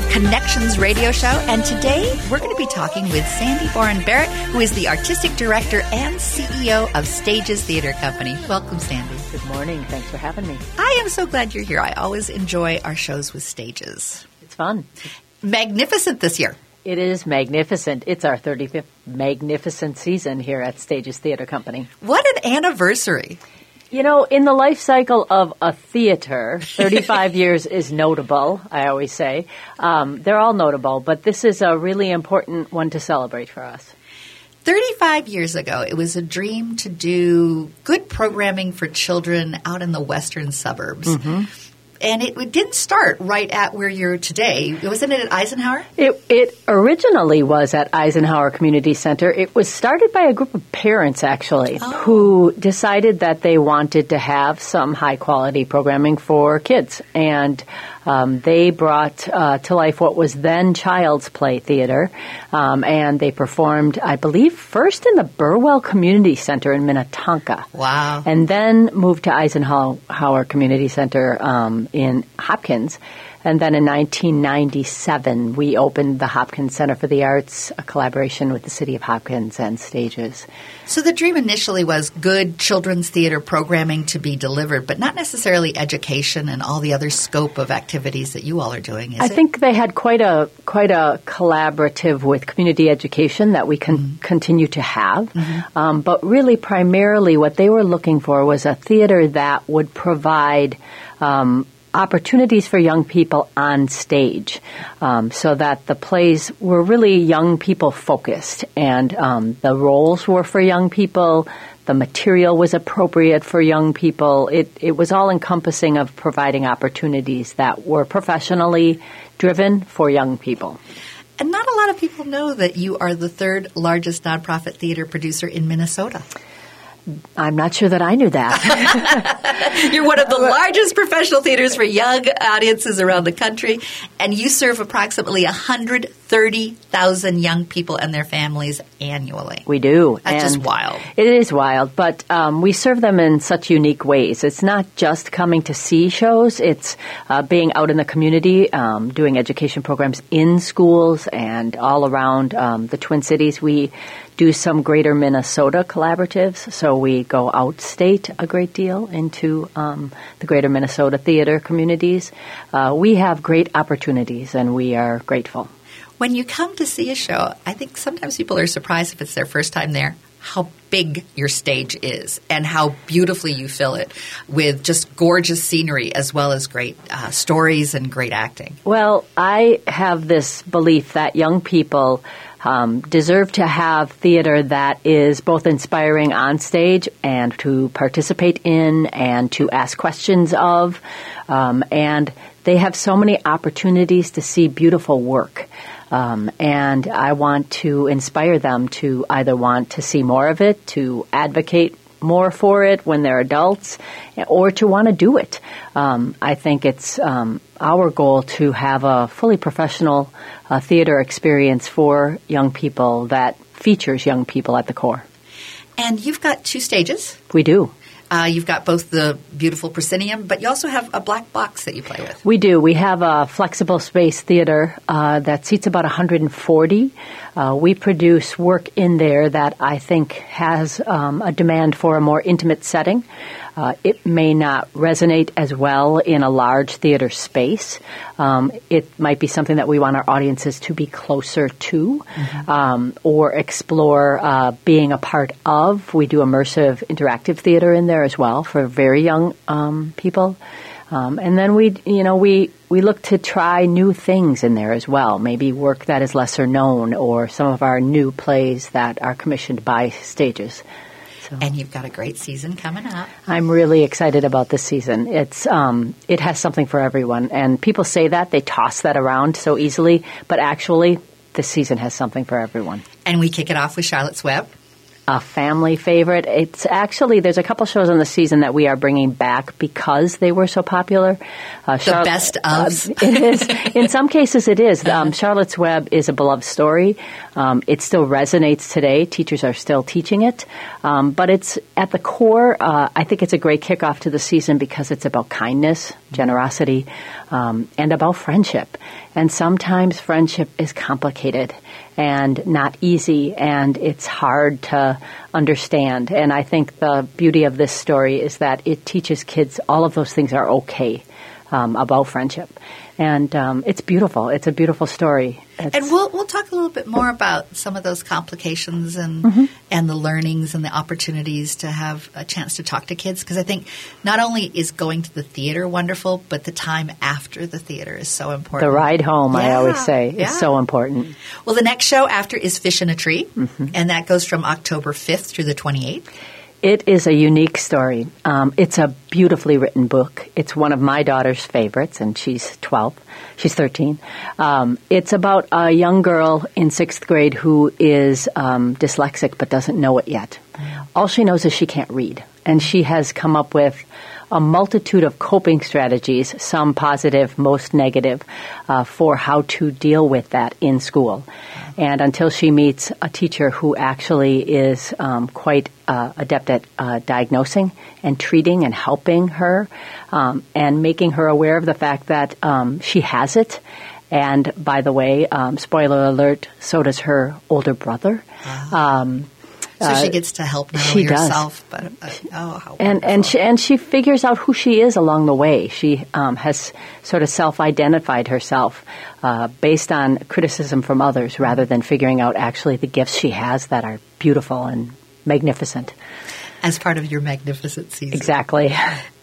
of Connections radio show, and today we're going to be talking with Sandy Boren Barrett, who is the artistic director and CEO of Stages Theater Company. Welcome, Sandy. Good morning. Thanks for having me. I am so glad you're here. I always enjoy our shows with stages. It's fun. Magnificent this year. It is magnificent. It's our 35th magnificent season here at Stages Theater Company. What an anniversary! You know, in the life cycle of a theater, 35 years is notable, I always say. Um, they're all notable, but this is a really important one to celebrate for us. 35 years ago, it was a dream to do good programming for children out in the western suburbs. Mm-hmm and it, it, didn't start right at where you're today. Wasn't it at Eisenhower? It, it originally was at Eisenhower Community Center. It was started by a group of parents, actually, oh. who decided that they wanted to have some high quality programming for kids. And um, they brought uh, to life what was then Child's Play Theater, um, and they performed, I believe, first in the Burwell Community Center in Minnetonka. Wow. And then moved to Eisenhower Community Center um, in Hopkins. And then in 1997, we opened the Hopkins Center for the Arts, a collaboration with the City of Hopkins and Stages. So the dream initially was good children's theater programming to be delivered, but not necessarily education and all the other scope of activities that you all are doing. I it? think they had quite a quite a collaborative with community education that we can mm-hmm. continue to have, mm-hmm. um, but really primarily what they were looking for was a theater that would provide. Um, opportunities for young people on stage um, so that the plays were really young people focused and um, the roles were for young people the material was appropriate for young people it, it was all encompassing of providing opportunities that were professionally driven for young people and not a lot of people know that you are the third largest nonprofit theater producer in Minnesota. I'm not sure that I knew that. You're one of the largest professional theaters for young audiences around the country, and you serve approximately 130,000 young people and their families annually. We do. That's and just wild. It is wild, but um, we serve them in such unique ways. It's not just coming to see shows, it's uh, being out in the community, um, doing education programs in schools and all around um, the Twin Cities. We do some greater Minnesota collaboratives. So we go outstate a great deal into um, the greater Minnesota theater communities. Uh, we have great opportunities and we are grateful. When you come to see a show, I think sometimes people are surprised if it's their first time there how big your stage is and how beautifully you fill it with just gorgeous scenery as well as great uh, stories and great acting. Well, I have this belief that young people um, deserve to have theater that is both inspiring on stage and to participate in and to ask questions of. Um, and they have so many opportunities to see beautiful work. Um, and I want to inspire them to either want to see more of it, to advocate more for it when they're adults, or to want to do it. Um, I think it's um, our goal to have a fully professional uh, theater experience for young people that features young people at the core. And you've got two stages. We do. Uh, you've got both the beautiful proscenium, but you also have a black box that you play with. We do. We have a flexible space theater uh, that seats about 140. Uh, we produce work in there that I think has um, a demand for a more intimate setting. Uh, it may not resonate as well in a large theater space. Um, it might be something that we want our audiences to be closer to mm-hmm. um, or explore uh, being a part of. We do immersive interactive theater in there as well for very young um, people. Um, and then we, you know, we, we look to try new things in there as well. Maybe work that is lesser known or some of our new plays that are commissioned by stages. So. And you've got a great season coming up. I'm really excited about this season. It's um, it has something for everyone, and people say that they toss that around so easily, but actually, this season has something for everyone. And we kick it off with Charlotte's Web a family favorite. It's actually there's a couple shows in the season that we are bringing back because they were so popular. Uh, the best of. Uh, it is. In some cases, it is. Um, Charlotte's Web is a beloved story. Um, it still resonates today. Teachers are still teaching it, um, but it's at the core. Uh, I think it's a great kickoff to the season because it's about kindness generosity, um, and about friendship. And sometimes friendship is complicated and not easy, and it's hard to understand. And I think the beauty of this story is that it teaches kids all of those things are okay um, about friendship and um, it's beautiful. It's a beautiful story. It's and we'll we'll talk a little bit more about some of those complications and mm-hmm. and the learnings and the opportunities to have a chance to talk to kids because I think not only is going to the theater wonderful, but the time after the theater is so important. The ride home, yeah. I always say, yeah. is so important. Well, the next show after is Fish in a Tree, mm-hmm. and that goes from October fifth through the twenty eighth. It is a unique story. Um, it's a beautifully written book. It's one of my daughter's favorites, and she's 12. She's 13. Um, it's about a young girl in sixth grade who is um, dyslexic but doesn't know it yet. All she knows is she can't read. And she has come up with a multitude of coping strategies, some positive, most negative, uh, for how to deal with that in school. And until she meets a teacher who actually is um, quite uh, adept at uh, diagnosing and treating and helping her um, and making her aware of the fact that um, she has it. And by the way, um, spoiler alert, so does her older brother. Uh-huh. So she uh, gets to help not only herself, but uh, oh, how and and she and she figures out who she is along the way. She um, has sort of self-identified herself uh, based on criticism from others, rather than figuring out actually the gifts she has that are beautiful and magnificent. As part of your magnificent season, exactly.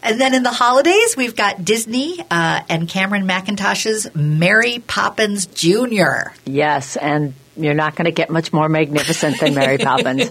And then in the holidays, we've got Disney uh, and Cameron Mackintosh's Mary Poppins Jr. Yes, and you're not going to get much more magnificent than Mary Poppins.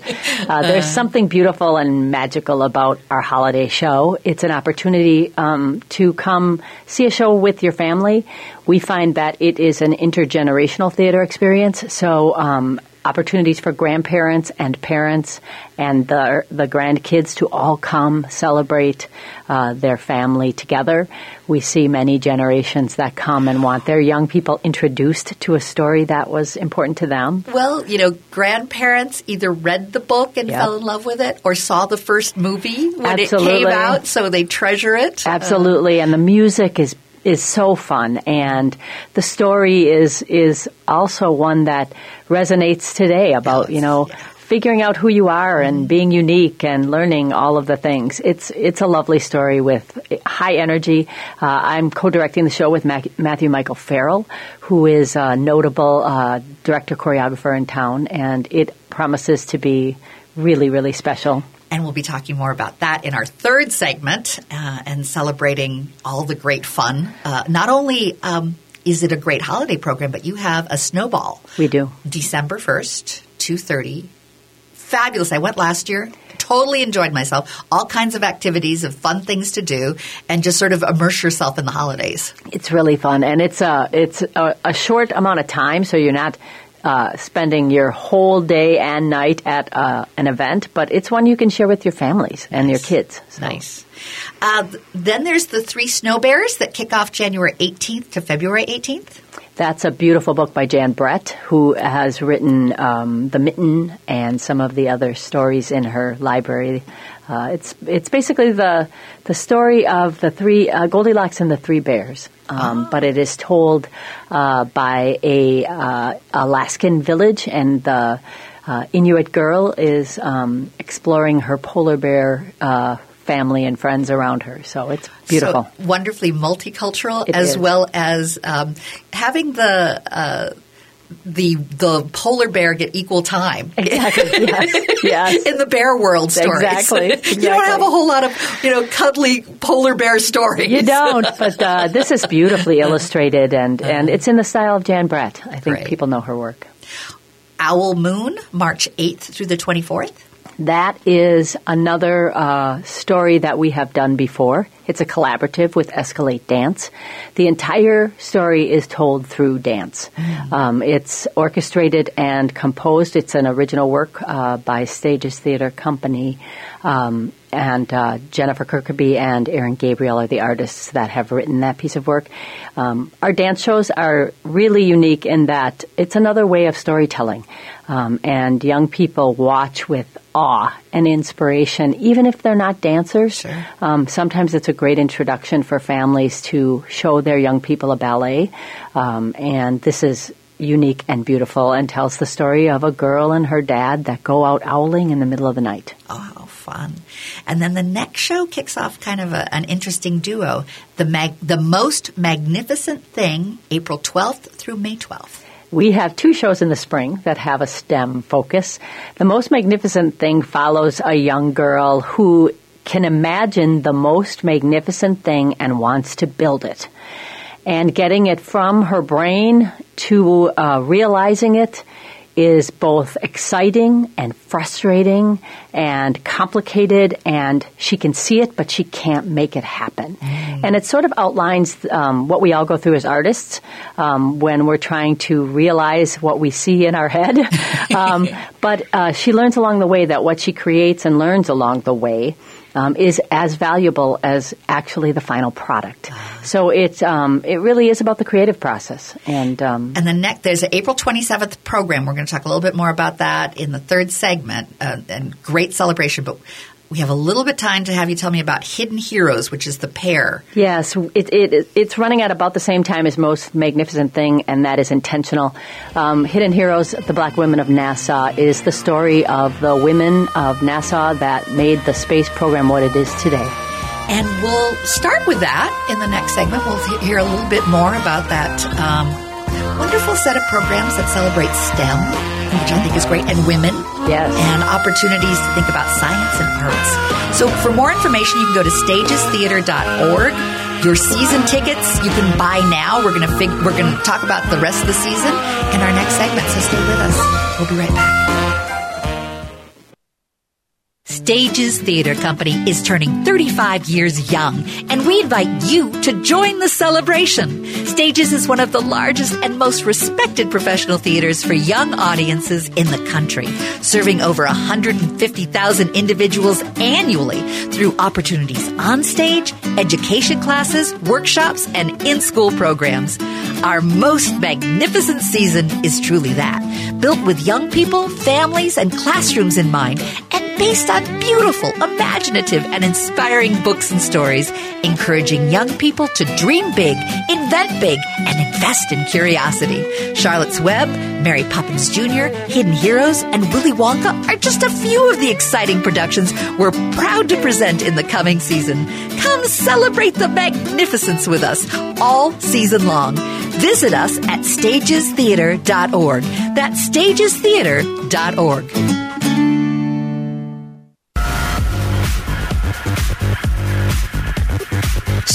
Uh, there's something beautiful and magical about our holiday show. It's an opportunity um, to come see a show with your family. We find that it is an intergenerational theater experience. So um, opportunities for grandparents and parents and the the grandkids to all come celebrate uh, their family together. We see many generations that come and want their young people introduced to a story that was important to them. Well, you know, grandparents either read the book and yep. fell in love with it, or saw the first movie when Absolutely. it came out, so they treasure it. Absolutely, and the music is is so fun, and the story is is also one that resonates today about you know figuring out who you are and being unique and learning all of the things. It's it's a lovely story with high energy. Uh, I'm co-directing the show with Mac- Matthew Michael Farrell, who is a notable uh, director choreographer in town, and it promises to be really really special. And we'll be talking more about that in our third segment uh, and celebrating all the great fun. Uh, not only um, is it a great holiday program, but you have a snowball. We do. December 1st, 2.30. Fabulous. I went last year. Totally enjoyed myself. All kinds of activities of fun things to do and just sort of immerse yourself in the holidays. It's really fun. And it's a, it's a, a short amount of time, so you're not uh, spending your whole day and night at uh, an event, but it's one you can share with your families and nice. your kids. So. Nice. Uh, then there's the three snow bears that kick off January 18th to February 18th. That's a beautiful book by Jan Brett, who has written um, The Mitten and some of the other stories in her library. Uh, it's it's basically the the story of the three uh, Goldilocks and the Three Bears, um, but it is told uh, by a uh, Alaskan village, and the uh, Inuit girl is um, exploring her polar bear uh, family and friends around her. So it's beautiful. So wonderfully multicultural, it as is. well as um, having the uh, the the polar bear get equal time. Exactly. Yes. yes. In the bear world stories. Exactly. exactly. you don't have a whole lot of you know cuddly polar bear stories. You don't. But uh, this is beautifully illustrated, and and it's in the style of Jan Brett. I think people know her work. Owl Moon, March eighth through the twenty fourth. That is another uh, story that we have done before. It's a collaborative with Escalate Dance. The entire story is told through dance. Mm. Um, it's orchestrated and composed. It's an original work uh, by Stages Theater Company. Um, and uh, Jennifer Kirkaby and Aaron Gabriel are the artists that have written that piece of work. Um, our dance shows are really unique in that it's another way of storytelling, um, and young people watch with awe and inspiration, even if they're not dancers. Sure. Um, sometimes it's a great introduction for families to show their young people a ballet, um, and this is unique and beautiful and tells the story of a girl and her dad that go out owling in the middle of the night. Oh, fun. And then the next show kicks off kind of a, an interesting duo. The, mag- the Most Magnificent Thing, April 12th through May 12th. We have two shows in the spring that have a STEM focus. The Most Magnificent Thing follows a young girl who can imagine the most magnificent thing and wants to build it. And getting it from her brain to uh, realizing it is both exciting and frustrating and complicated, and she can see it, but she can't make it happen. Mm. And it sort of outlines um, what we all go through as artists um, when we're trying to realize what we see in our head. um, but uh, she learns along the way that what she creates and learns along the way um, is as valuable as actually the final product. So it um, it really is about the creative process. And um, and the next there's an April 27th program. We're going to talk a little bit more about that in the third segment. Uh, and great celebration, but we have a little bit time to have you tell me about Hidden Heroes, which is the pair. Yes, it, it, it's running at about the same time as Most Magnificent Thing, and that is intentional. Um, Hidden Heroes, the Black Women of NASA, is the story of the women of NASA that made the space program what it is today. And we'll start with that in the next segment. We'll hear a little bit more about that um, wonderful set of programs that celebrate STEM which I think is great, and women. Yes. And opportunities to think about science and arts. So for more information, you can go to stagestheater.org. Your season tickets you can buy now. We're gonna fig- we're gonna talk about the rest of the season in our next segment. So stay with us. We'll be right back. Stages Theater Company is turning 35 years young, and we invite you to join the celebration. Stages is one of the largest and most respected professional theaters for young audiences in the country, serving over 150,000 individuals annually through opportunities on stage, education classes, workshops, and in school programs. Our most magnificent season is truly that, built with young people, families, and classrooms in mind, and based on beautiful, imaginative, and inspiring books and stories, encouraging young people to dream big, invent big, and invest in curiosity. Charlotte's Web, Mary Poppins Jr., Hidden Heroes, and Willy Wonka are just a few of the exciting productions we're proud to present in the coming season. Come celebrate the magnificence with us all season long. Visit us at stagestheater.org. That's stagestheater.org.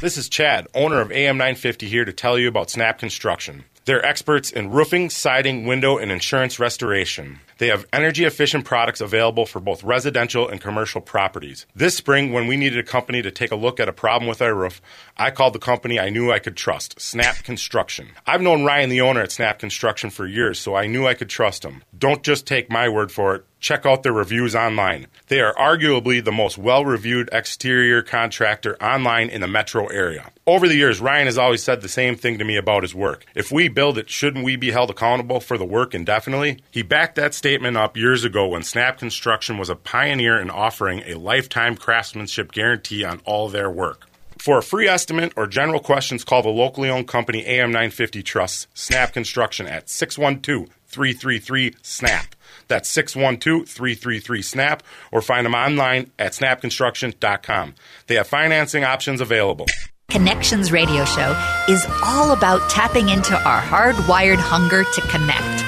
This is Chad, owner of AM 950, here to tell you about Snap Construction. They're experts in roofing, siding, window, and insurance restoration. They have energy efficient products available for both residential and commercial properties. This spring, when we needed a company to take a look at a problem with our roof, I called the company I knew I could trust, Snap Construction. I've known Ryan, the owner at Snap Construction, for years, so I knew I could trust him. Don't just take my word for it. Check out their reviews online. They are arguably the most well reviewed exterior contractor online in the metro area. Over the years, Ryan has always said the same thing to me about his work. If we build it, shouldn't we be held accountable for the work indefinitely? He backed that statement up years ago when Snap Construction was a pioneer in offering a lifetime craftsmanship guarantee on all their work. For a free estimate or general questions, call the locally owned company AM950 Trust, Snap Construction at 612 333 SNAP. That's 612 333 SNAP or find them online at snapconstruction.com. They have financing options available. Connections Radio Show is all about tapping into our hardwired hunger to connect.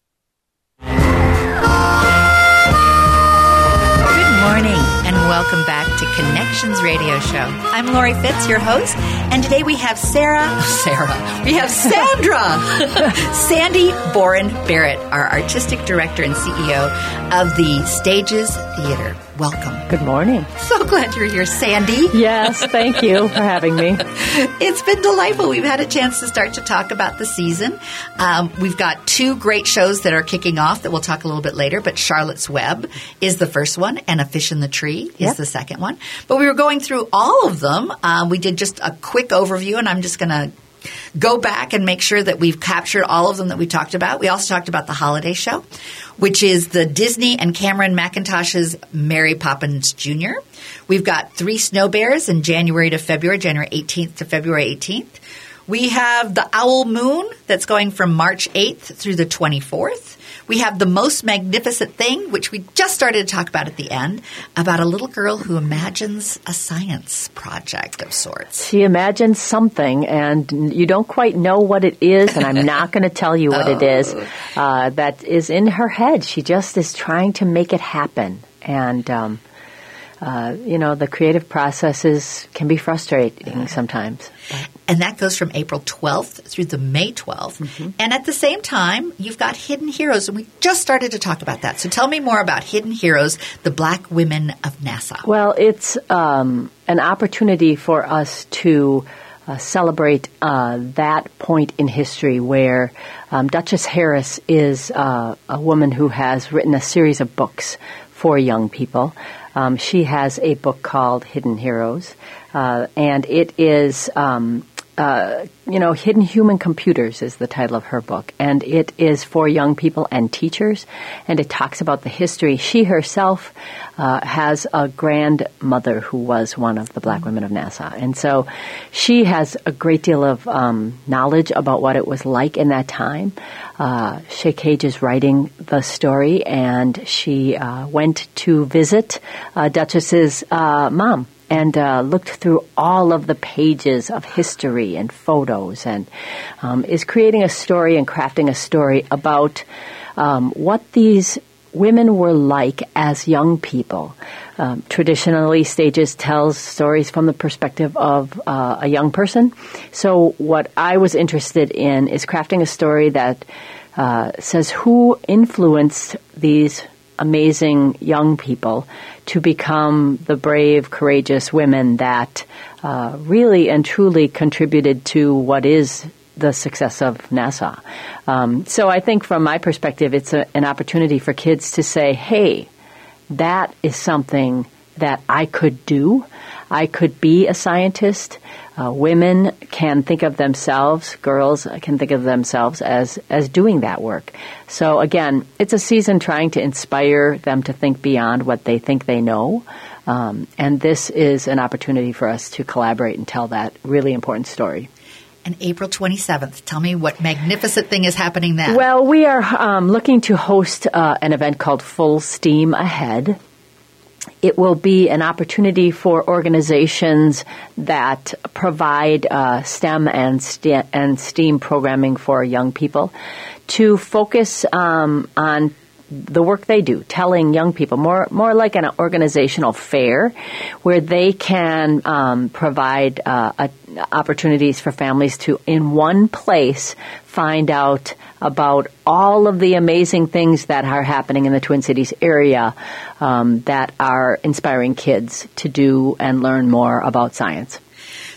Welcome back to Connections Radio Show. I'm Lori Fitz, your host, and today we have Sarah, Sarah, we have Sandra, Sandy Boren Barrett, our artistic director and CEO of the Stages Theater. Welcome. Good morning. So glad you're here, Sandy. Yes, thank you for having me. it's been delightful. We've had a chance to start to talk about the season. Um, we've got two great shows that are kicking off that we'll talk a little bit later, but Charlotte's Web is the first one, and A Fish in the Tree is yep. the second one. But we were going through all of them. Um, we did just a quick overview, and I'm just going to go back and make sure that we've captured all of them that we talked about. We also talked about the holiday show, which is the Disney and Cameron Mackintosh's Mary Poppins Jr. We've got three snow bears in January to February, January 18th to February 18th. We have the Owl Moon that's going from March 8th through the 24th. We have the most magnificent thing, which we just started to talk about at the end, about a little girl who imagines a science project of sorts. She imagines something, and you don't quite know what it is, and I'm not going to tell you what oh. it is. Uh, that is in her head. She just is trying to make it happen, and. Um, uh, you know, the creative processes can be frustrating sometimes. But. And that goes from April 12th through the May 12th. Mm-hmm. And at the same time, you've got Hidden Heroes, and we just started to talk about that. So tell me more about Hidden Heroes, the Black Women of NASA. Well, it's um, an opportunity for us to uh, celebrate uh, that point in history where um, Duchess Harris is uh, a woman who has written a series of books for young people. Um, she has a book called Hidden Heroes, uh, and it is. Um, uh, you know, Hidden Human Computers is the title of her book, and it is for young people and teachers, and it talks about the history. She herself uh, has a grandmother who was one of the black women of NASA, and so she has a great deal of um, knowledge about what it was like in that time. Uh, Shay Cage is writing the story, and she uh, went to visit uh, Duchess's uh, mom and uh, looked through all of the pages of history and photos, and um, is creating a story and crafting a story about um, what these women were like as young people. Um, traditionally, Stages tells stories from the perspective of uh, a young person. So, what I was interested in is crafting a story that uh, says who influenced these amazing young people to become the brave, courageous women that uh, really and truly contributed to what is the success of NASA. Um, so I think from my perspective, it's a, an opportunity for kids to say, hey, that is something that I could do. I could be a scientist. Uh, women can think of themselves, girls can think of themselves as, as doing that work. So again, it's a season trying to inspire them to think beyond what they think they know. Um, and this is an opportunity for us to collaborate and tell that really important story and April 27th. Tell me what magnificent thing is happening then. Well, we are um, looking to host uh, an event called Full Steam Ahead. It will be an opportunity for organizations that provide uh, STEM and, and STEAM programming for young people to focus um, on the work they do, telling young people more more like an organizational fair, where they can um, provide uh, a, opportunities for families to, in one place, find out about all of the amazing things that are happening in the Twin Cities area um, that are inspiring kids to do and learn more about science.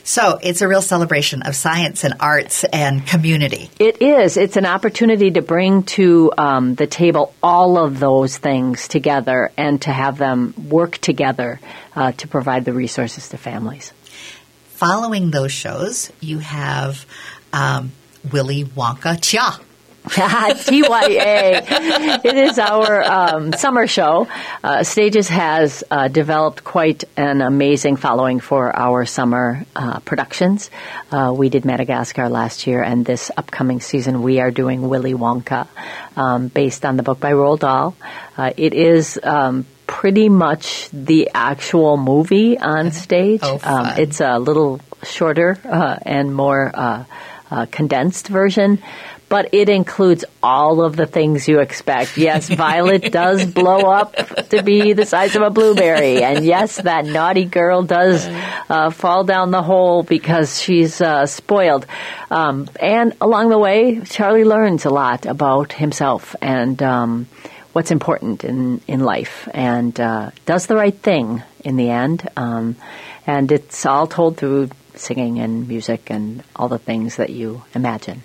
So it's a real celebration of science and arts and community. It is. It's an opportunity to bring to um, the table all of those things together and to have them work together uh, to provide the resources to families. Following those shows, you have um, Willy Wonka Cha TYA. It is our um, summer show. Uh, Stages has uh, developed quite an amazing following for our summer uh, productions. Uh, we did Madagascar last year, and this upcoming season we are doing Willy Wonka, um, based on the book by Roald Dahl. Uh, it is um, pretty much the actual movie on stage. Oh. Um, it's a little shorter uh, and more uh, uh, condensed version. But it includes all of the things you expect. Yes, Violet does blow up to be the size of a blueberry. And yes, that naughty girl does uh, fall down the hole because she's uh, spoiled. Um, and along the way, Charlie learns a lot about himself and um, what's important in, in life and uh, does the right thing in the end. Um, and it's all told through singing and music and all the things that you imagine.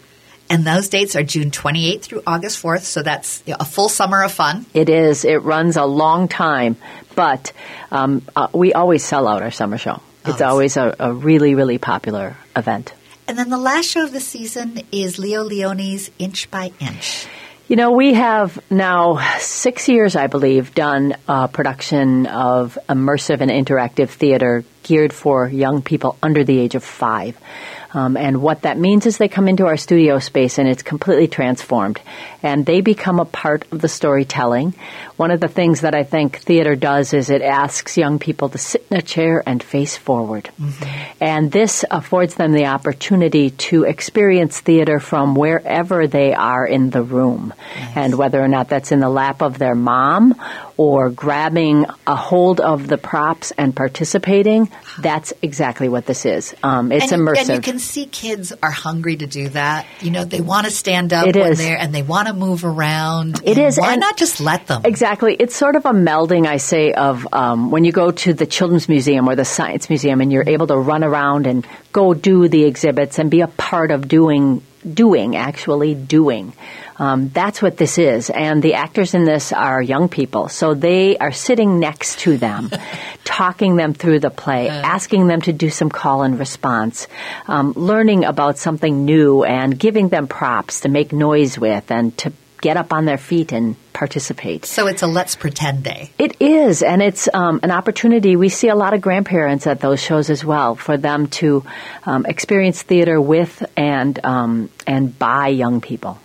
And those dates are June 28th through August 4th, so that's a full summer of fun. It is. It runs a long time, but um, uh, we always sell out our summer show. It's Always. always a, a really, really popular event. And then the last show of the season is Leo Lionni's Inch by Inch. You know, we have now six years, I believe, done a production of immersive and interactive theater geared for young people under the age of five. Um, and what that means is they come into our studio space and it's completely transformed. And they become a part of the storytelling. One of the things that I think theater does is it asks young people to sit in a chair and face forward. And this affords them the opportunity to experience theater from wherever they are in the room. And whether or not that's in the lap of their mom or grabbing a hold of the props and participating, that's exactly what this is. Um, it's and, immersive. And you can see kids are hungry to do that. You know, they want to stand up It when is. they're and they want to move around. It And is, Why and- not just let them? Exactly. It's sort of a melding, I say, of um, when you go to the Children's Museum or the Science Museum and you're able to run around and go do the exhibits and be a part of doing, doing, actually doing. Um, that's what this is. And the actors in this are young people. So they are sitting next to them, talking them through the play, asking them to do some call and response, um, learning about something new and giving them props to make noise with and to get up on their feet and participate. So it's a let's pretend day. It is, and it's um, an opportunity. We see a lot of grandparents at those shows as well for them to um, experience theater with and um, and by young people.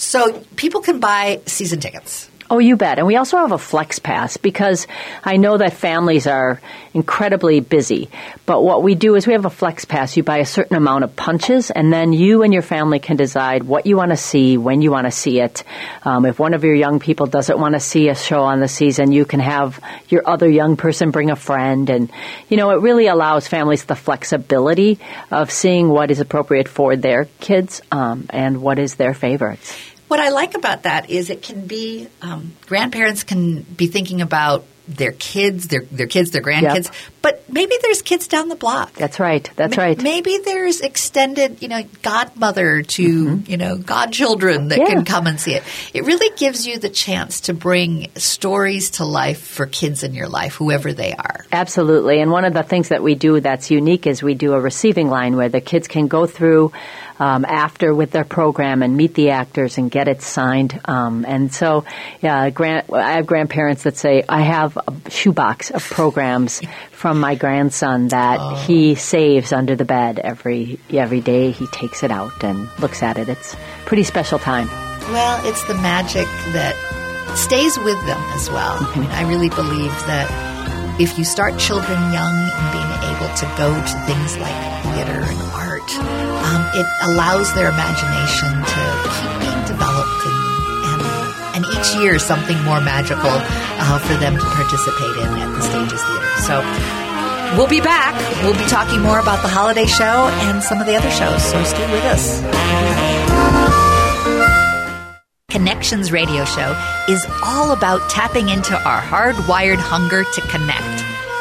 So people can buy season tickets. Oh, you bet. And we also have a flex pass because I know that families are incredibly busy. But what we do is we have a flex pass. You buy a certain amount of punches, and then you and your family can decide what you want to see, when you want to see it. Um, if one of your young people doesn't want to see a show on the season, you can have your other young person bring a friend. And, you know, it really allows families the flexibility of seeing what is appropriate for their kids um, and what is their favorites. What I like about that is it can be um, grandparents can be thinking about their kids, their their kids, their grandkids, but maybe there's kids down the block. That's right. That's Ma- right. Maybe there's extended, you know, godmother to, you know, godchildren that Mm-hmm. Yeah. can come and see it. It really gives you the chance to bring stories to life for kids in your life, whoever they are. Absolutely. And one of the things that we do that's unique is we do a receiving line where the kids can go through um, after with their program and meet the actors and get it signed. Um, and so, yeah, grand, I have grandparents that say, I have a shoebox of programs from my grandson that he saves under the bed every every day. He takes it out and looks at it. It's pretty special time. Well, it's the magic that stays with them as well. I mean, I really believe that if you start children young and able to go to things like theater and art, um, it allows their imagination to keep being developed and, and, and each year something more magical uh, for them to participate in at the Stages Theater. So we'll be back. We'll be talking more about the holiday show and some of the other shows, so stay with us. Connections Radio Show is all about tapping into our hardwired hunger to connect.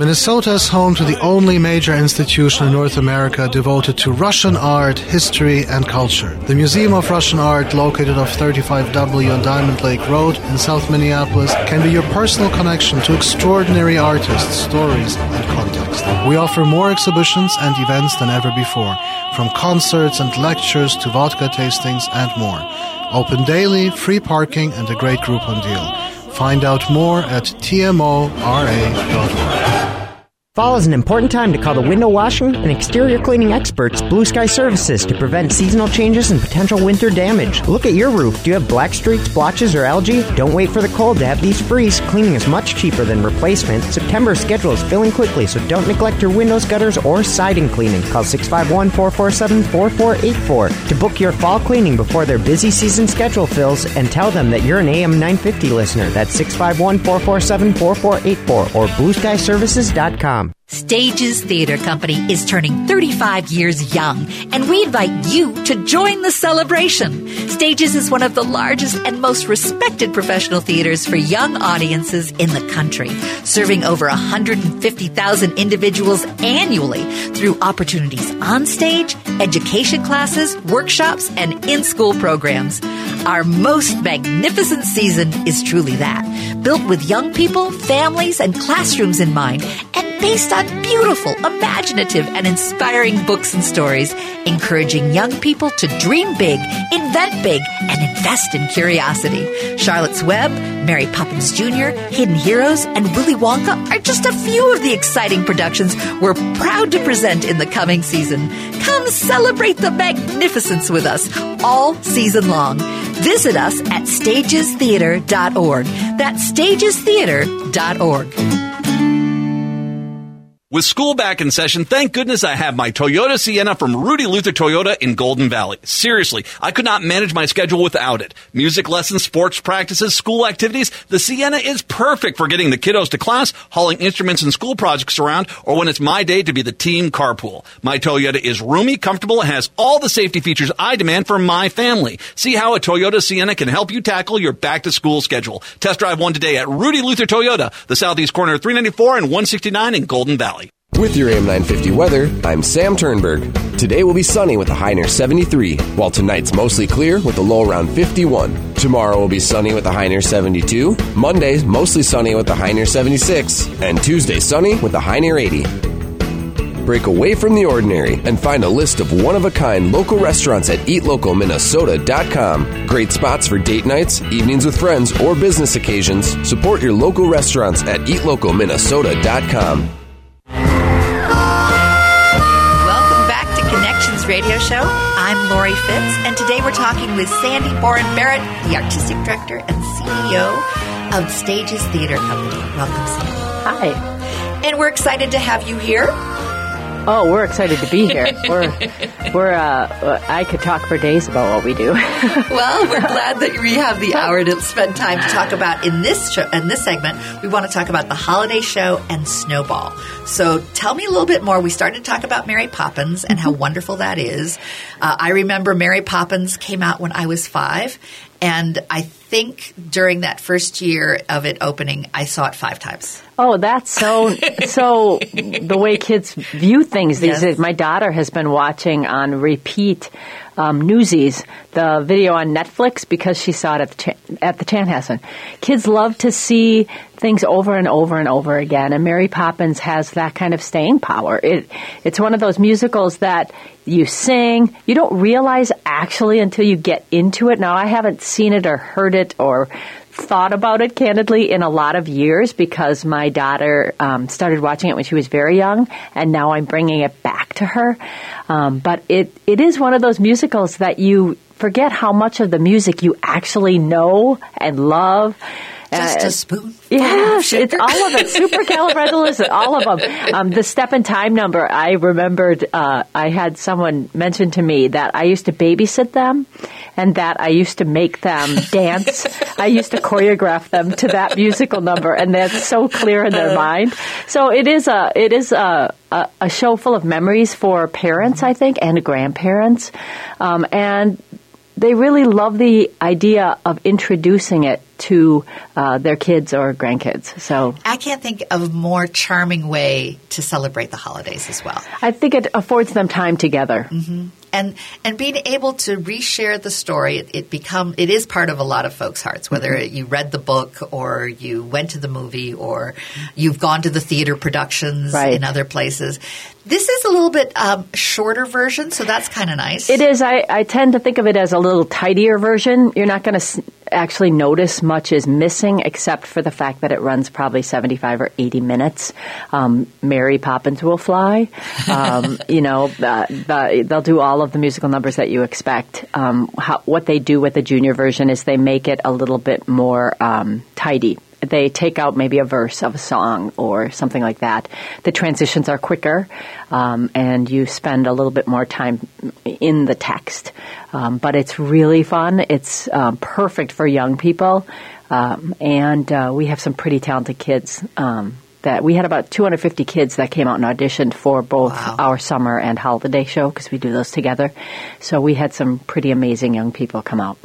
Minnesota is home to the only major institution in North America devoted to Russian art, history, and culture. The Museum of Russian Art, located off 35W on Diamond Lake Road in South Minneapolis, can be your personal connection to extraordinary artists, stories, and context. We offer more exhibitions and events than ever before, from concerts and lectures to vodka tastings and more. Open daily, free parking, and a great Groupon deal. Find out more at tmora.org. Fall is an important time to call the window washing and exterior cleaning experts Blue Sky Services to prevent seasonal changes and potential winter damage. Look at your roof. Do you have black streaks, blotches, or algae? Don't wait for the cold to have these freeze. Cleaning is much cheaper than replacement. September's schedule is filling quickly, so don't neglect your windows, gutters, or siding cleaning. Call 651 447 4484 to book your fall cleaning before their busy season schedule fills and tell them that you're an AM 950 listener. That's 651 447 4484 or blueskyservices.com com. Stages Theater Company is turning 35 years young, and we invite you to join the celebration. Stages is one of the largest and most respected professional theaters for young audiences in the country, serving over 150,000 individuals annually through opportunities on stage, education classes, workshops, and in school programs. Our most magnificent season is truly that, built with young people, families, and classrooms in mind, and based on beautiful, imaginative, and inspiring books and stories, encouraging young people to dream big, invent big, and invest in curiosity. Charlotte's Web, Mary Poppins Jr., Hidden Heroes, and Willy Wonka are just a few of the exciting productions we're proud to present in the coming season. Come celebrate the magnificence with us all season long. Visit us at stagestheater.org. That's stagestheater.org. With school back in session, thank goodness I have my Toyota Sienna from Rudy Luther Toyota in Golden Valley. Seriously, I could not manage my schedule without it. Music lessons, sports practices, school activities, the Sienna is perfect for getting the kiddos to class, hauling instruments and school projects around, or when it's my day to be the team carpool. My Toyota is roomy, comfortable, and has all the safety features I demand for my family. See how a Toyota Sienna can help you tackle your back to school schedule. Test drive one today at Rudy Luther Toyota, the southeast corner of 394 and 169 in Golden Valley. With your AM 950 weather, I'm Sam Turnberg. Today will be sunny with a high near 73, while tonight's mostly clear with a low around 51. Tomorrow will be sunny with a high near 72. Monday mostly sunny with a high near 76. And Tuesday sunny with a high near 80. Break away from the ordinary and find a list of one of a kind local restaurants at eatlocalminnesota.com. Great spots for date nights, evenings with friends, or business occasions. Support your local restaurants at eatlocalminnesota.com. radio show. I'm Lori Fitz, and today we're talking with Sandy Boren Barrett, the artistic director and CEO of Stages Theater Company. Welcome, Sandy. Hi. And we're excited to have you here. Oh, we're excited to be here. We're, we're. Uh, I could talk for days about what we do. well, we're glad that we have the hour to spend time to talk about in this show, in this segment. We want to talk about the holiday show and Snowball. So, tell me a little bit more. We started to talk about Mary Poppins and how wonderful that is. Uh, I remember Mary Poppins came out when I was five, and I think during that first year of it opening, I saw it five times. Oh, that's so so the way kids view things these yes. days. My daughter has been watching on repeat um, Newsies, the video on Netflix, because she saw it at the Ch- at the Chanhassen. Kids love to see things over and over and over again, and Mary Poppins has that kind of staying power. It it's one of those musicals that you sing, you don't realize actually until you get into it. Now, I haven't seen it or heard it or thought about it candidly in a lot of years because my daughter um, started watching it when she was very young, and now I'm bringing it back to her. Um, but it it is one of those musicals that you forget how much of the music you actually know and love Just Uh, a spoon. Yes, it's all of it. Supercalifragilistic, all of them. Um, the step and time number. I remembered. Uh, I had someone mention to me that I used to babysit them, and that I used to make them dance. I used to choreograph them to that musical number, and that's so clear in their mind. So it is a it is a a, a show full of memories for parents, I think, and grandparents, um, and they really love the idea of introducing it to uh, their kids or grandkids. So I can't think of a more charming way to celebrate the holidays as well. I think it affords them time together. and and being able to reshare the story it, it become it is part of a lot of folks hearts whether you read the book or you went to the movie or you've gone to the theater productions Right. in other places this is a little bit um, shorter version so that's kind of nice It is. I, I tend to think of it as a little tidier version. You're not going to s- actually notice much is missing, except for the fact that it runs probably 75 or 80 minutes. Um, Mary Poppins will fly. Um, you know, uh, the, they'll do all of the musical numbers that you expect. Um, how, what they do with the junior version is they make it a little bit more um, tidy. They take out maybe a verse of a song or something like that. The transitions are quicker, um, and you spend a little bit more time in the text. Um, but it's really fun. It's um, perfect for young people, um, and uh, we have some pretty talented kids. Um, that we had about 250 kids that came out and auditioned for both Wow. our summer and holiday show because we do those together. So we had some pretty amazing young people come out.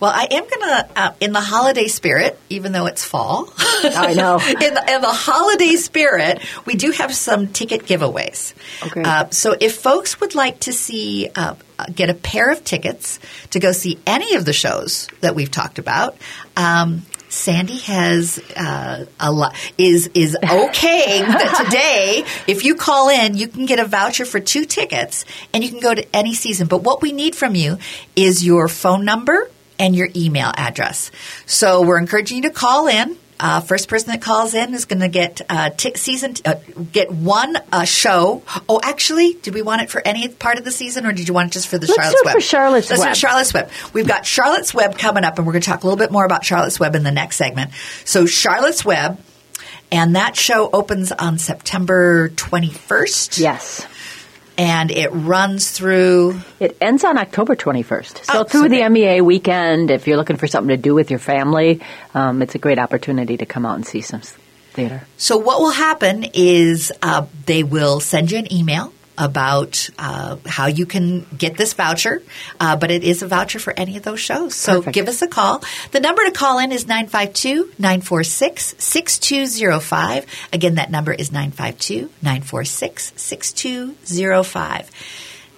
Well i am gonna uh, in the holiday spirit even though it's fall I know. in, the, in the holiday spirit, we do have some ticket giveaways. Okay. Uh, so if folks would like to see, uh, get a pair of tickets to go see any of the shows that we've talked about, um, Sandy has uh, a lot is is okay that today if you call in you can get a voucher for two tickets and you can go to any season. But what we need from you is your phone number and your email address. So we're encouraging you to call in. Uh, first person that calls in is going to get uh, t- season uh, get one uh, show. Oh, actually, did we want it for any part of the season, or did you want it just for the Let's Charlotte's do it Web? for Charlotte's Let's Web. Charlotte's Web. We've got Charlotte's Web coming up, and we're going to talk a little bit more about Charlotte's Web in the next segment. So Charlotte's Web, and that show opens on September twenty first. Yes. And it runs through. It ends on October 21st. So Oh, through so the MEA weekend, if you're looking for something to do with your family, um, it's a great opportunity to come out and see some theater. So what will happen is uh, they will send you an email about uh, how you can get this voucher, uh, but it is a voucher for any of those shows. So Perfect. give us a call. The number to call in is 952 946 6205. Again, that number is 952 946 6205.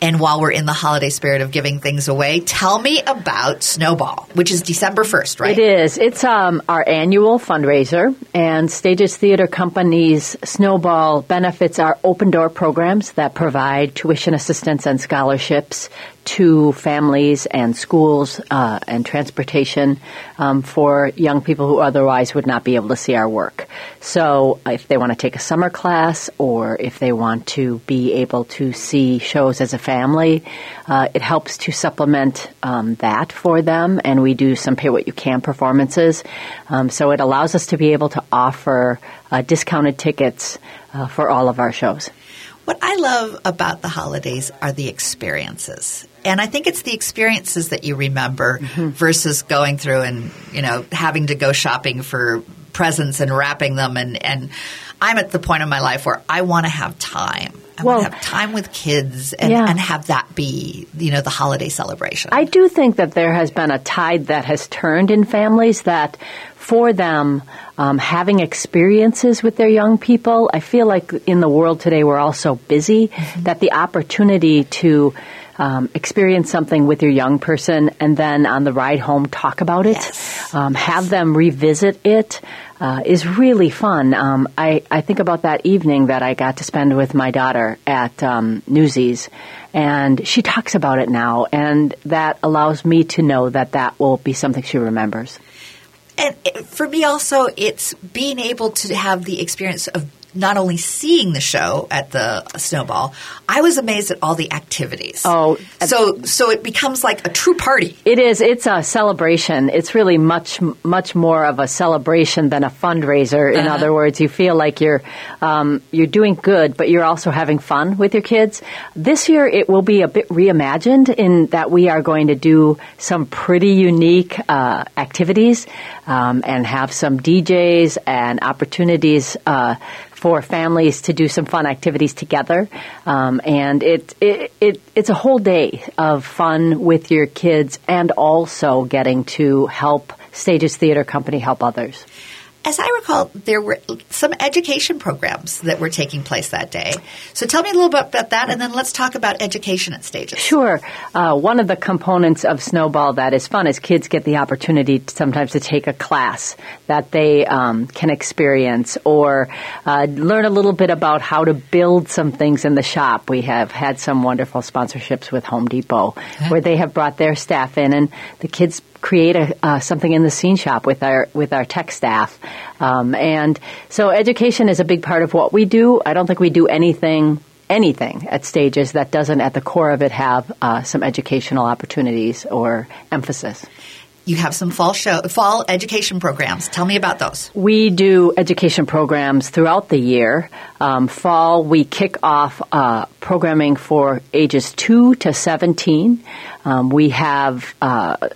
And while we're in the holiday spirit of giving things away, tell me about Snowball, which is December 1st, right? It is. It's um, our annual fundraiser, and Stages Theater Company's Snowball benefits our open door programs that provide tuition assistance and scholarships to families and schools uh, and transportation um, for young people who otherwise would not be able to see our work. So, if they want to take a summer class or if they want to be able to see shows as a family, uh, it helps to supplement um, that for them. And we do some pay what you can performances. Um, so, it allows us to be able to offer uh, discounted tickets uh, for all of our shows. What I love about the holidays are the experiences. And I think it's the experiences that you remember versus going through and, you know, having to go shopping for presents and wrapping them and, and I'm at the point in my life where I want to have time. I Well- want to have time with kids and, Yeah. and have that be, you know, the holiday celebration. I do think that there has been a tide that has turned in families that for them um, having experiences with their young people, I feel like in the world today we're all so busy that the opportunity to um, experience something with your young person and then on the ride home talk about it, Yes. um, have them revisit it. Uh, is really fun. Um, I, I think about that evening that I got to spend with my daughter at um, Newsies, and she talks about it now, and that allows me to know that that will be something she remembers. And for me, also, it's being able to have the experience of not only seeing the show at the Snowball, I was amazed at all the activities. Oh, so so it becomes like a true party. It is. It's a celebration. It's really much much more of a celebration than a fundraiser. In Uh-huh. other words, you feel like you're um, you're doing good, but you're also having fun with your kids. This year, it will be a bit reimagined in that we are going to do some pretty unique uh, activities um, and have some DJs and opportunities. Uh, for families to do some fun activities together, um, and it, it it it's a whole day of fun with your kids, and also getting to help Stages Theater Company help others. As I recall, there were some education programs that were taking place that day. So tell me a little bit about that, and then let's talk about education at Stages. Sure. Uh, one of the components of Snowball that is fun is kids get the opportunity to, sometimes to take a class that they um, can experience or uh, learn a little bit about how to build some things in the shop. We have had some wonderful sponsorships with Home Depot where they have brought their staff in and the kids create a, uh, something in the scene shop with our with our tech staff, um, and so education is a big part of what we do. I don't think we do anything anything at stages that doesn't at the core of it have uh, some educational opportunities or emphasis. You have some fall show, fall education programs. Tell me about those. We do education programs throughout the year. Um, fall, we kick off uh, programming for ages 2 to 17. Um, we have uh,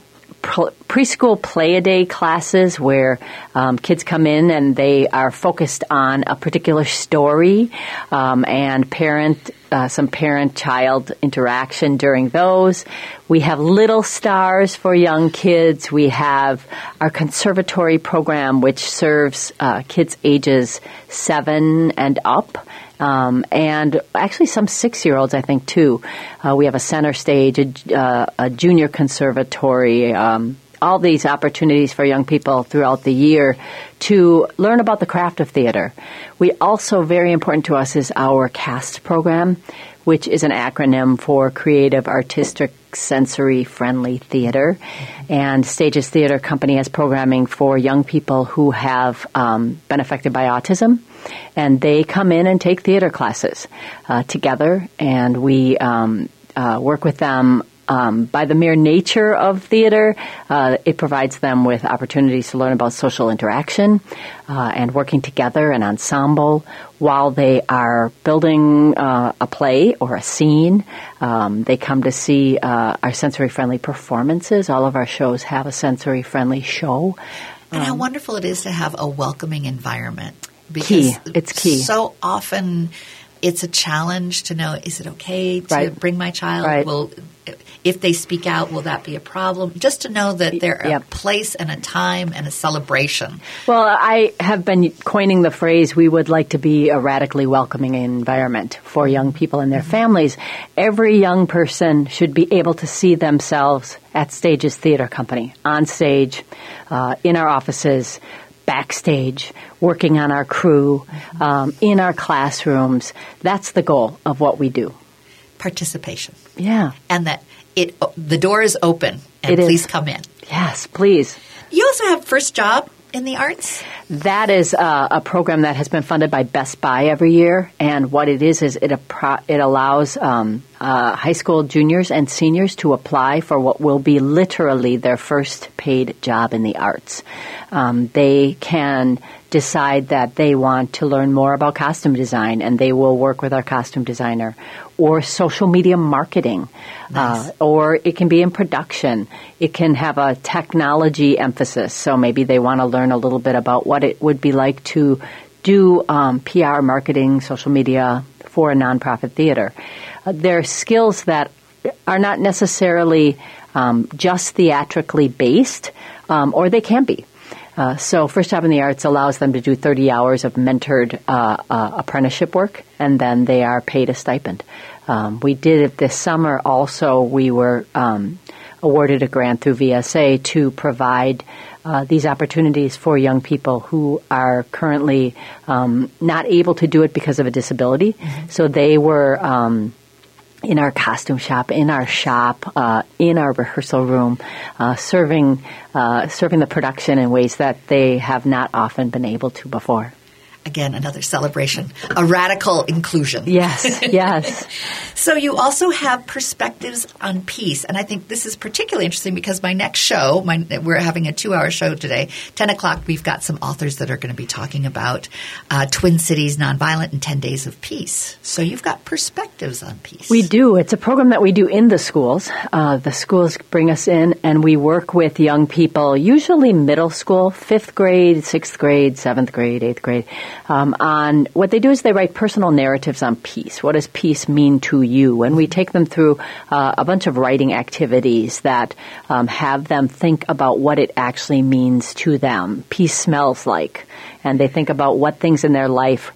preschool play a day classes where um, kids come in and they are focused on a particular story um, and parent uh, some parent child interaction during those. We have Little Stars for young kids. We have our conservatory program, which serves uh, kids ages seven and up. Um, and actually, some six year olds, I think, too. Uh, we have a center stage, a, uh, a junior conservatory, um, all these opportunities for young people throughout the year to learn about the craft of theater. We also, very important to us, is our CAST program, which is an acronym for Creative Artistic Sensory Friendly Theater. And Stages Theater Company has programming for young people who have um, been affected by autism. And they come in and take theater classes uh, together, and we um, uh, work with them um, by the mere nature of theater, uh, it provides them with opportunities to learn about social interaction uh, and working together, an ensemble, while they are building uh, a play or a scene. Um, they come to see uh, our sensory friendly performances. All of our shows have a sensory friendly show. And how wonderful it is to have a welcoming environment. Key. It's key. So often it's a challenge to know is it okay to Right. bring my child? Right. Will if they speak out, will that be a problem? Just to know that there are Yep. a place and a time and a celebration. Well, I have been coining the phrase we would like to be a radically welcoming environment for young people and their families. Every young person should be able to see themselves at Stages Theater Company, on stage, uh, in our offices, backstage, working on our crew, um, in our classrooms. That's the goal of what we do. Participation. Yeah. And that it the door is open and It is. please come in. Yes, please. You also have first job in the arts? That is uh, a program that has been funded by Best Buy every year, and what it is is it appro- it allows um, uh, high school juniors and seniors to apply for what will be literally their first paid job in the arts. Um, they can decide that they want to learn more about costume design, and they will work with our costume designer, or social media marketing, uh, or it can be in production. It can have a technology emphasis, so maybe they want to learn a little bit about what it would be like to do um, PR, marketing, social media for a nonprofit theater. Uh, they're skills that are not necessarily um, just theatrically based, um, or they can be. Uh, so, First Job in the Arts allows them to do 30 hours of mentored uh, uh, apprenticeship work, and then they are paid a stipend. Um, we did it this summer also. We were um, awarded a grant through VSA to provide uh, these opportunities for young people who are currently um, not able to do it because of a disability. So, they were. In our costume shop, in our shop, uh, in our rehearsal room, uh, serving uh, serving the production in ways that they have not often been able to before. Again, another celebration, a radical inclusion. Yes, yes. so you also have perspectives on peace, and I think this is particularly interesting because my next show, my, we're having a two-hour show today. Ten o'clock, we've got some authors that are going to be talking about uh, Twin Cities Nonviolent and Ten Days of Peace. So you've got perspectives on peace. We do. It's a program that we do in the schools. Uh, the schools bring us in, and we work with young people, usually middle school, fifth grade, sixth grade, seventh grade, eighth grade um, on what they do is they write personal narratives on peace. What does peace mean to you? And we take them through uh, a bunch of writing activities that um, have them think about what it actually means to them. Peace smells like, and they think about what things in their life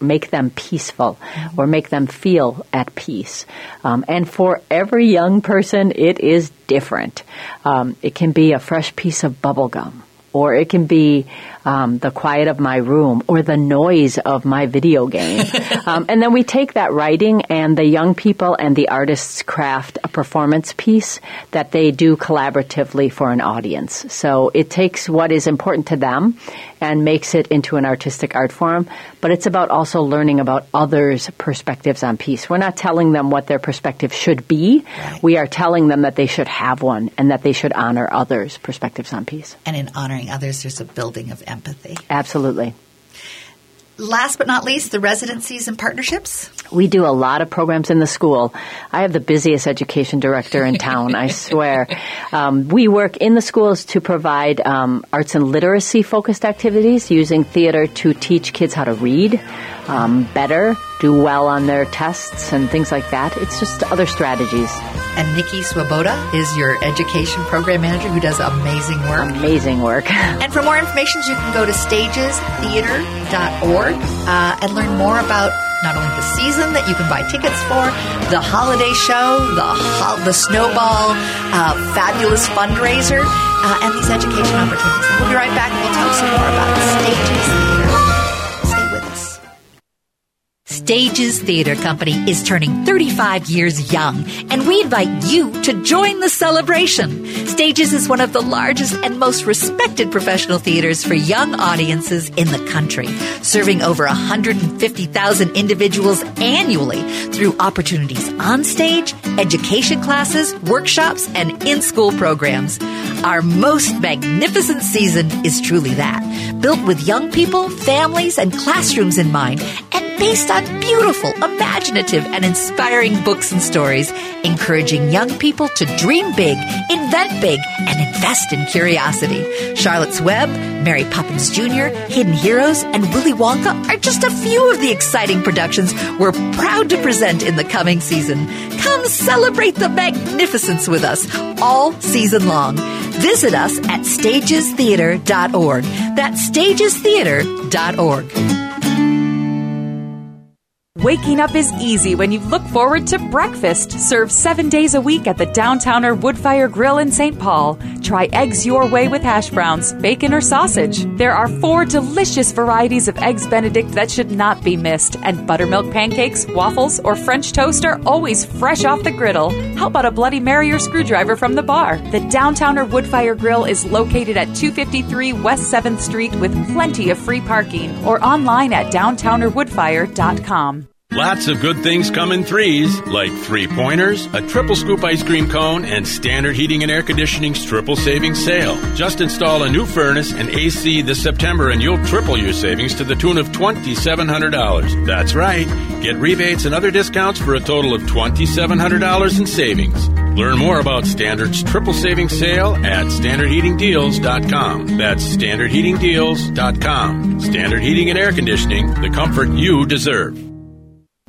make them peaceful or make them feel at peace. Um, and for every young person, it is different. Um, it can be a fresh piece of bubble gum or it can be um, the quiet of my room or the noise of my video game. um, and then we take that writing and the young people and the artists craft a performance piece that they do collaboratively for an audience. So it takes what is important to them and makes it into an artistic art form, but it's about also learning about others' perspectives on peace. We're not telling them what their perspective should be. Right. We are telling them that they should have one and that they should honor others' perspectives on peace. And in honoring others, there's a building of empathy. Absolutely. Last but not least, the residencies and partnerships. We do a lot of programs in the school. I have the busiest education director in town, I swear. Um, we work in the schools to provide um, arts and literacy focused activities using theater to teach kids how to read um, better, do well on their tests, and things like that. It's just other strategies. And Nikki Swoboda is your education program manager who does amazing work. Amazing work. and for more information, you can go to stagestheater.org uh, and learn more about not only the season that you can buy tickets for, the holiday show, the ho- the snowball, uh, fabulous fundraiser, uh, and these education opportunities. We'll be right back. We'll talk some more about Stages Stages Theater Company is turning 35 years young, and we invite you to join the celebration. Stages is one of the largest and most respected professional theaters for young audiences in the country, serving over 150,000 individuals annually through opportunities on stage, education classes, workshops, and in school programs. Our most magnificent season is truly that, built with young people, families, and classrooms in mind, and based on beautiful, imaginative, and inspiring books and stories, encouraging young people to dream big, invent big, and invest in curiosity. Charlotte's Web, Mary Poppins Jr., Hidden Heroes, and Willy Wonka are just a few of the exciting productions we're proud to present in the coming season. Come celebrate the magnificence with us all season long. Visit us at stagestheater.org. That's stagestheater.org. Waking up is easy when you look forward to breakfast, served seven days a week at the Downtowner Woodfire Grill in St. Paul. Try eggs your way with hash browns, bacon, or sausage. There are four delicious varieties of Eggs Benedict that should not be missed, and buttermilk pancakes, waffles, or French toast are always fresh off the griddle. How about a Bloody Mary or screwdriver from the bar? The Downtowner Woodfire Grill is located at 253 West 7th Street with plenty of free parking, or online at downtownerwoodfire.com. Lots of good things come in threes, like three pointers, a triple scoop ice cream cone, and standard heating and air conditioning's triple savings sale. Just install a new furnace and AC this September and you'll triple your savings to the tune of $2,700. That's right. Get rebates and other discounts for a total of $2,700 in savings. Learn more about Standard's triple savings sale at standardheatingdeals.com. That's standardheatingdeals.com. Standard Heating and Air Conditioning, the comfort you deserve.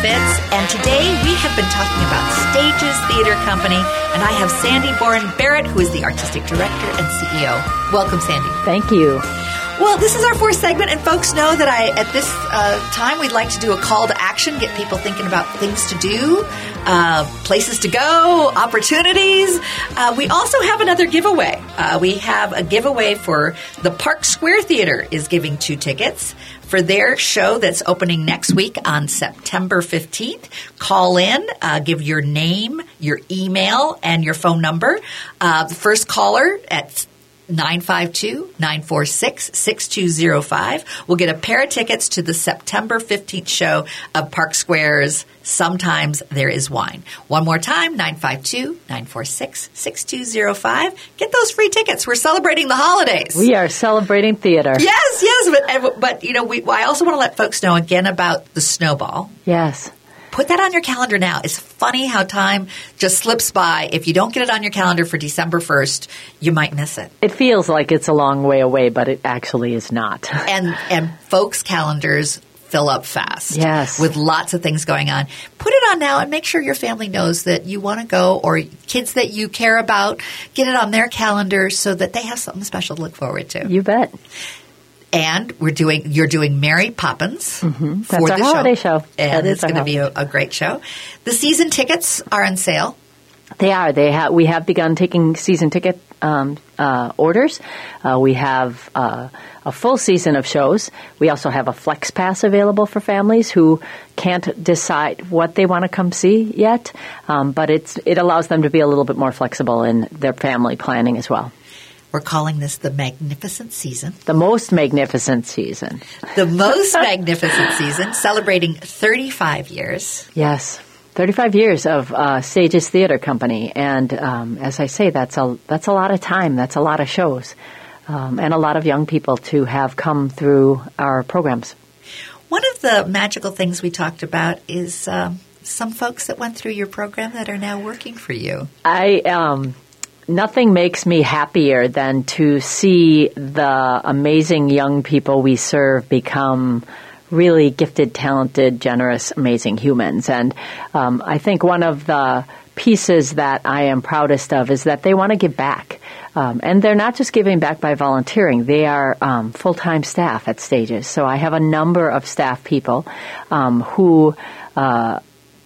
Fitz, and today we have been talking about Stages Theater Company, and I have Sandy Boren Barrett, who is the artistic director and CEO. Welcome, Sandy. Thank you. Well, this is our fourth segment, and folks know that I, at this uh, time, we'd like to do a call to action, get people thinking about things to do, uh, places to go, opportunities. Uh, we also have another giveaway. Uh, we have a giveaway for the Park Square Theater is giving two tickets for their show that's opening next week on September 15th. Call in, uh, give your name, your email, and your phone number. Uh, the first caller at 952 946 6205 We'll get a pair of tickets to the September 15th show of Park Square's Sometimes There Is Wine. One more time 952 946 6205. Get those free tickets. We're celebrating the holidays. We are celebrating theater. Yes, yes, but, but you know, we, I also want to let folks know again about the snowball. Yes. Put that on your calendar now. It's funny how time just slips by. If you don't get it on your calendar for December 1st, you might miss it. It feels like it's a long way away, but it actually is not. and and folks' calendars fill up fast. Yes. With lots of things going on. Put it on now and make sure your family knows that you want to go or kids that you care about, get it on their calendar so that they have something special to look forward to. You bet. And we're doing you're doing Mary Poppins mm-hmm. for the holiday show, and it's going to be a, a, great show. The season tickets are on sale. They are. They have. We have begun taking season ticket um, uh, orders. Uh, we have uh, a full season of shows. We also have a flex pass available for families who can't decide what they want to come see yet. Um, but it's it allows them to be a little bit more flexible in their family planning as well. We're calling this the magnificent season. The most magnificent season. The most magnificent season, celebrating 35 years. Yes. 35 years of uh, Stages Theater Company, and um, as I say, that's a that's a lot of time. That's a lot of shows, um, and a lot of young people to have come through our programs. One of the magical things we talked about is um, some folks that went through your program that are now working for you. I um, nothing makes me happier than to see the amazing young people we serve become really gifted, talented, generous, amazing humans. And um, I think one of the pieces that I am proudest of is that they want to give back. Um, and they're not just giving back by volunteering, they are um, full time staff at Stages. So I have a number of staff people um, who uh,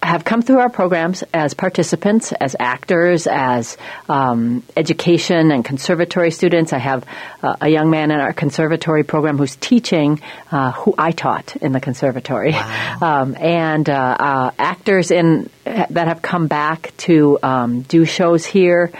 have come through our programs as participants, as actors, as um, education and conservatory students. I have uh, a young man in our conservatory program who's teaching uh, who I taught in the conservatory, wow. um, and uh, uh actors in that have come back to um, do shows here.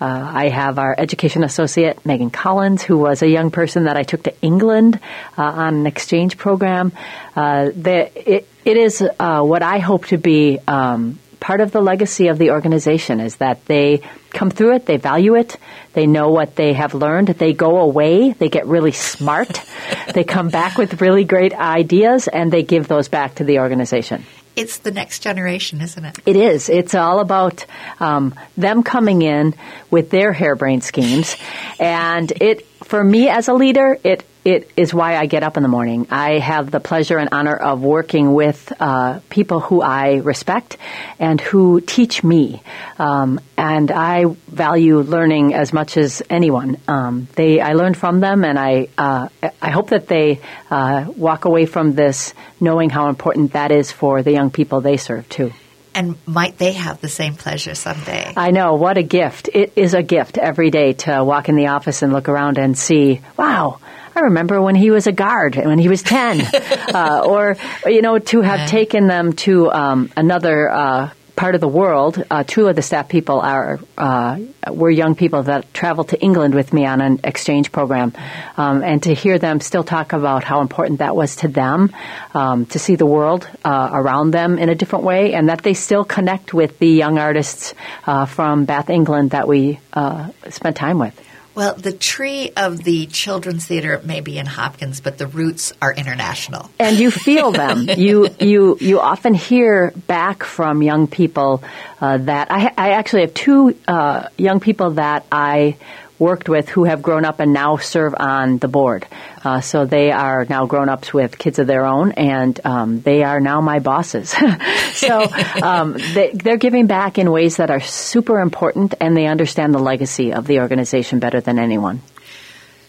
Uh, I have our education associate, Megan Collins, who was a young person that I took to England uh, on an exchange program. Uh, the, it, it is uh, what I hope to be um, part of the legacy of the organization is that they come through it, they value it, they know what they have learned, they go away, they get really smart, they come back with really great ideas, and they give those back to the organization it's the next generation, isn't it? It is. It's all about um, them coming in with their harebrained schemes, and it for me as a leader, it it is why I get up in the morning. I have the pleasure and honor of working with uh, people who I respect and who teach me. Um, and I value learning as much as anyone. Um, they, I learn from them, and I, uh, I hope that they uh, walk away from this knowing how important that is for the young people they serve too. And might they have the same pleasure someday? I know. What a gift. It is a gift every day to walk in the office and look around and see, wow, I remember when he was a guard, when he was 10. uh, or, you know, to have taken them to um, another uh, part of the world. Uh, two of the staff people are uh, were young people that traveled to England with me on an exchange program, um, and to hear them still talk about how important that was to them, um, to see the world uh, around them in a different way, and that they still connect with the young artists uh, from Bath, England that we uh, spent time with. Well, the tree of the Children's Theater may be in Hopkins, but the roots are international. And you feel them. you you you often hear back from young people uh, that I, I actually have two uh, young people that I worked with who have grown up and now serve on the board. Uh, so they are now grown ups with kids of their own, and um, they are now my bosses. so um, they, they're giving back in ways that are super important, and they understand the legacy of the organization better than anyone.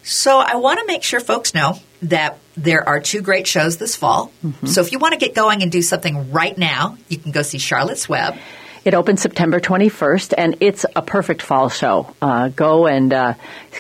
So I want to make sure folks know that there are two great shows this fall. Mm-hmm. So if you want to get going and do something right now, you can go see Charlotte's Web. It opens September 21st, and it's a perfect fall show. Uh, go and uh,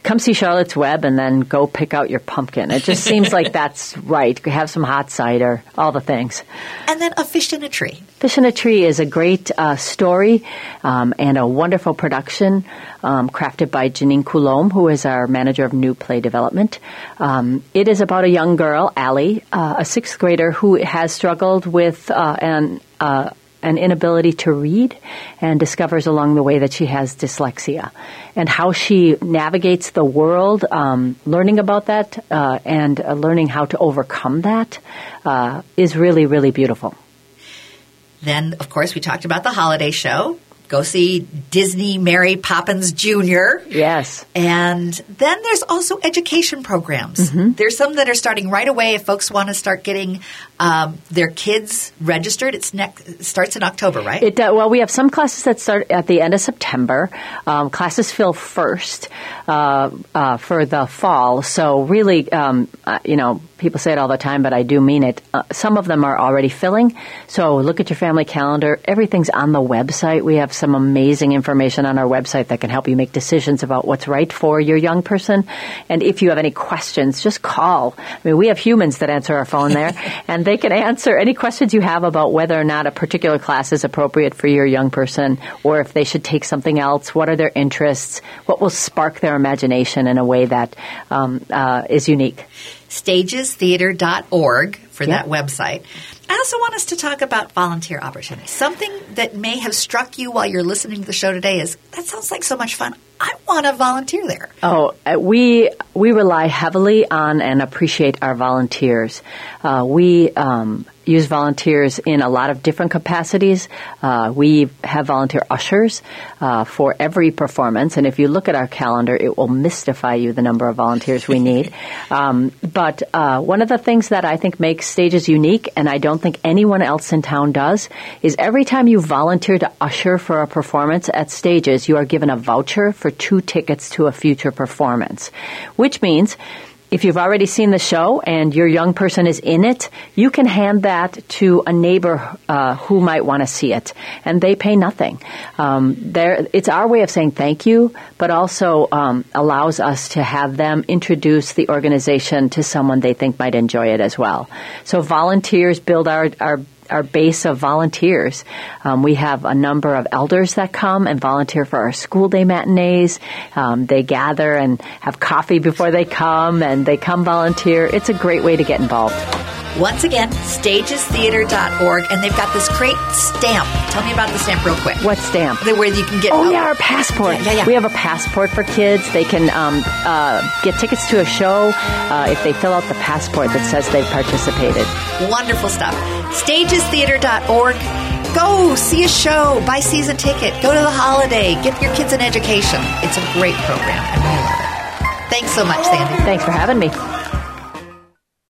come see Charlotte's Web, and then go pick out your pumpkin. It just seems like that's right. Have some hot cider, all the things. And then A Fish in a Tree. Fish in a Tree is a great uh, story um, and a wonderful production um, crafted by Janine Coulombe, who is our manager of new play development. Um, it is about a young girl, Allie, uh, a sixth grader who has struggled with uh, an uh, an inability to read and discovers along the way that she has dyslexia. And how she navigates the world, um, learning about that uh, and uh, learning how to overcome that uh, is really, really beautiful. Then, of course, we talked about the holiday show go see Disney Mary Poppins Jr. Yes. And then there's also education programs. Mm-hmm. There's some that are starting right away if folks want to start getting um, their kids registered. It's next, starts in October, right? It uh, well, we have some classes that start at the end of September. Um, classes fill first uh, uh, for the fall. So really, um, uh, you know, people say it all the time, but I do mean it. Uh, some of them are already filling. So look at your family calendar. Everything's on the website. We have some amazing information on our website that can help you make decisions about what's right for your young person. And if you have any questions, just call. I mean, we have humans that answer our phone there, and they can answer any questions you have about whether or not a particular class is appropriate for your young person, or if they should take something else. What are their interests? What will spark their imagination in a way that um, uh, is unique? stagestheater.org for that website. I also want us to talk about volunteer opportunities. Something that may have struck you while you're listening to the show today is that sounds like so much fun. I want to volunteer there. Oh, uh, we we rely heavily on and appreciate our volunteers. Uh, we um, use volunteers in a lot of different capacities. Uh, we have volunteer ushers uh, for every performance, and if you look at our calendar, it will mystify you the number of volunteers we need. Um, but uh, one of the things that I think makes stages unique, and I don't think anyone else in town does, is every time you volunteer to usher for a performance at stages, you are given a voucher for two tickets to a future performance, which means if you've already seen the show and your young person is in it, you can hand that to a neighbor uh, who might want to see it, and they pay nothing. Um, it's our way of saying thank you, but also um, allows us to have them introduce the organization to someone they think might enjoy it as well. So volunteers build our, our our base of volunteers. Um, we have a number of elders that come and volunteer for our school day matinees. Um, they gather and have coffee before they come, and they come volunteer. It's a great way to get involved. Once again, stagestheater.org, and they've got this great stamp. Tell me about the stamp real quick. What stamp? The, where you can get. Oh, yeah, our passport. Yeah, yeah, yeah, We have a passport for kids. They can um, uh, get tickets to a show uh, if they fill out the passport that says they've participated. Wonderful stuff. Stagestheater.org. Go see a show, buy season ticket, go to the holiday, get your kids an education. It's a great program, and we love it. Thanks so much, Sandy. Thanks for having me.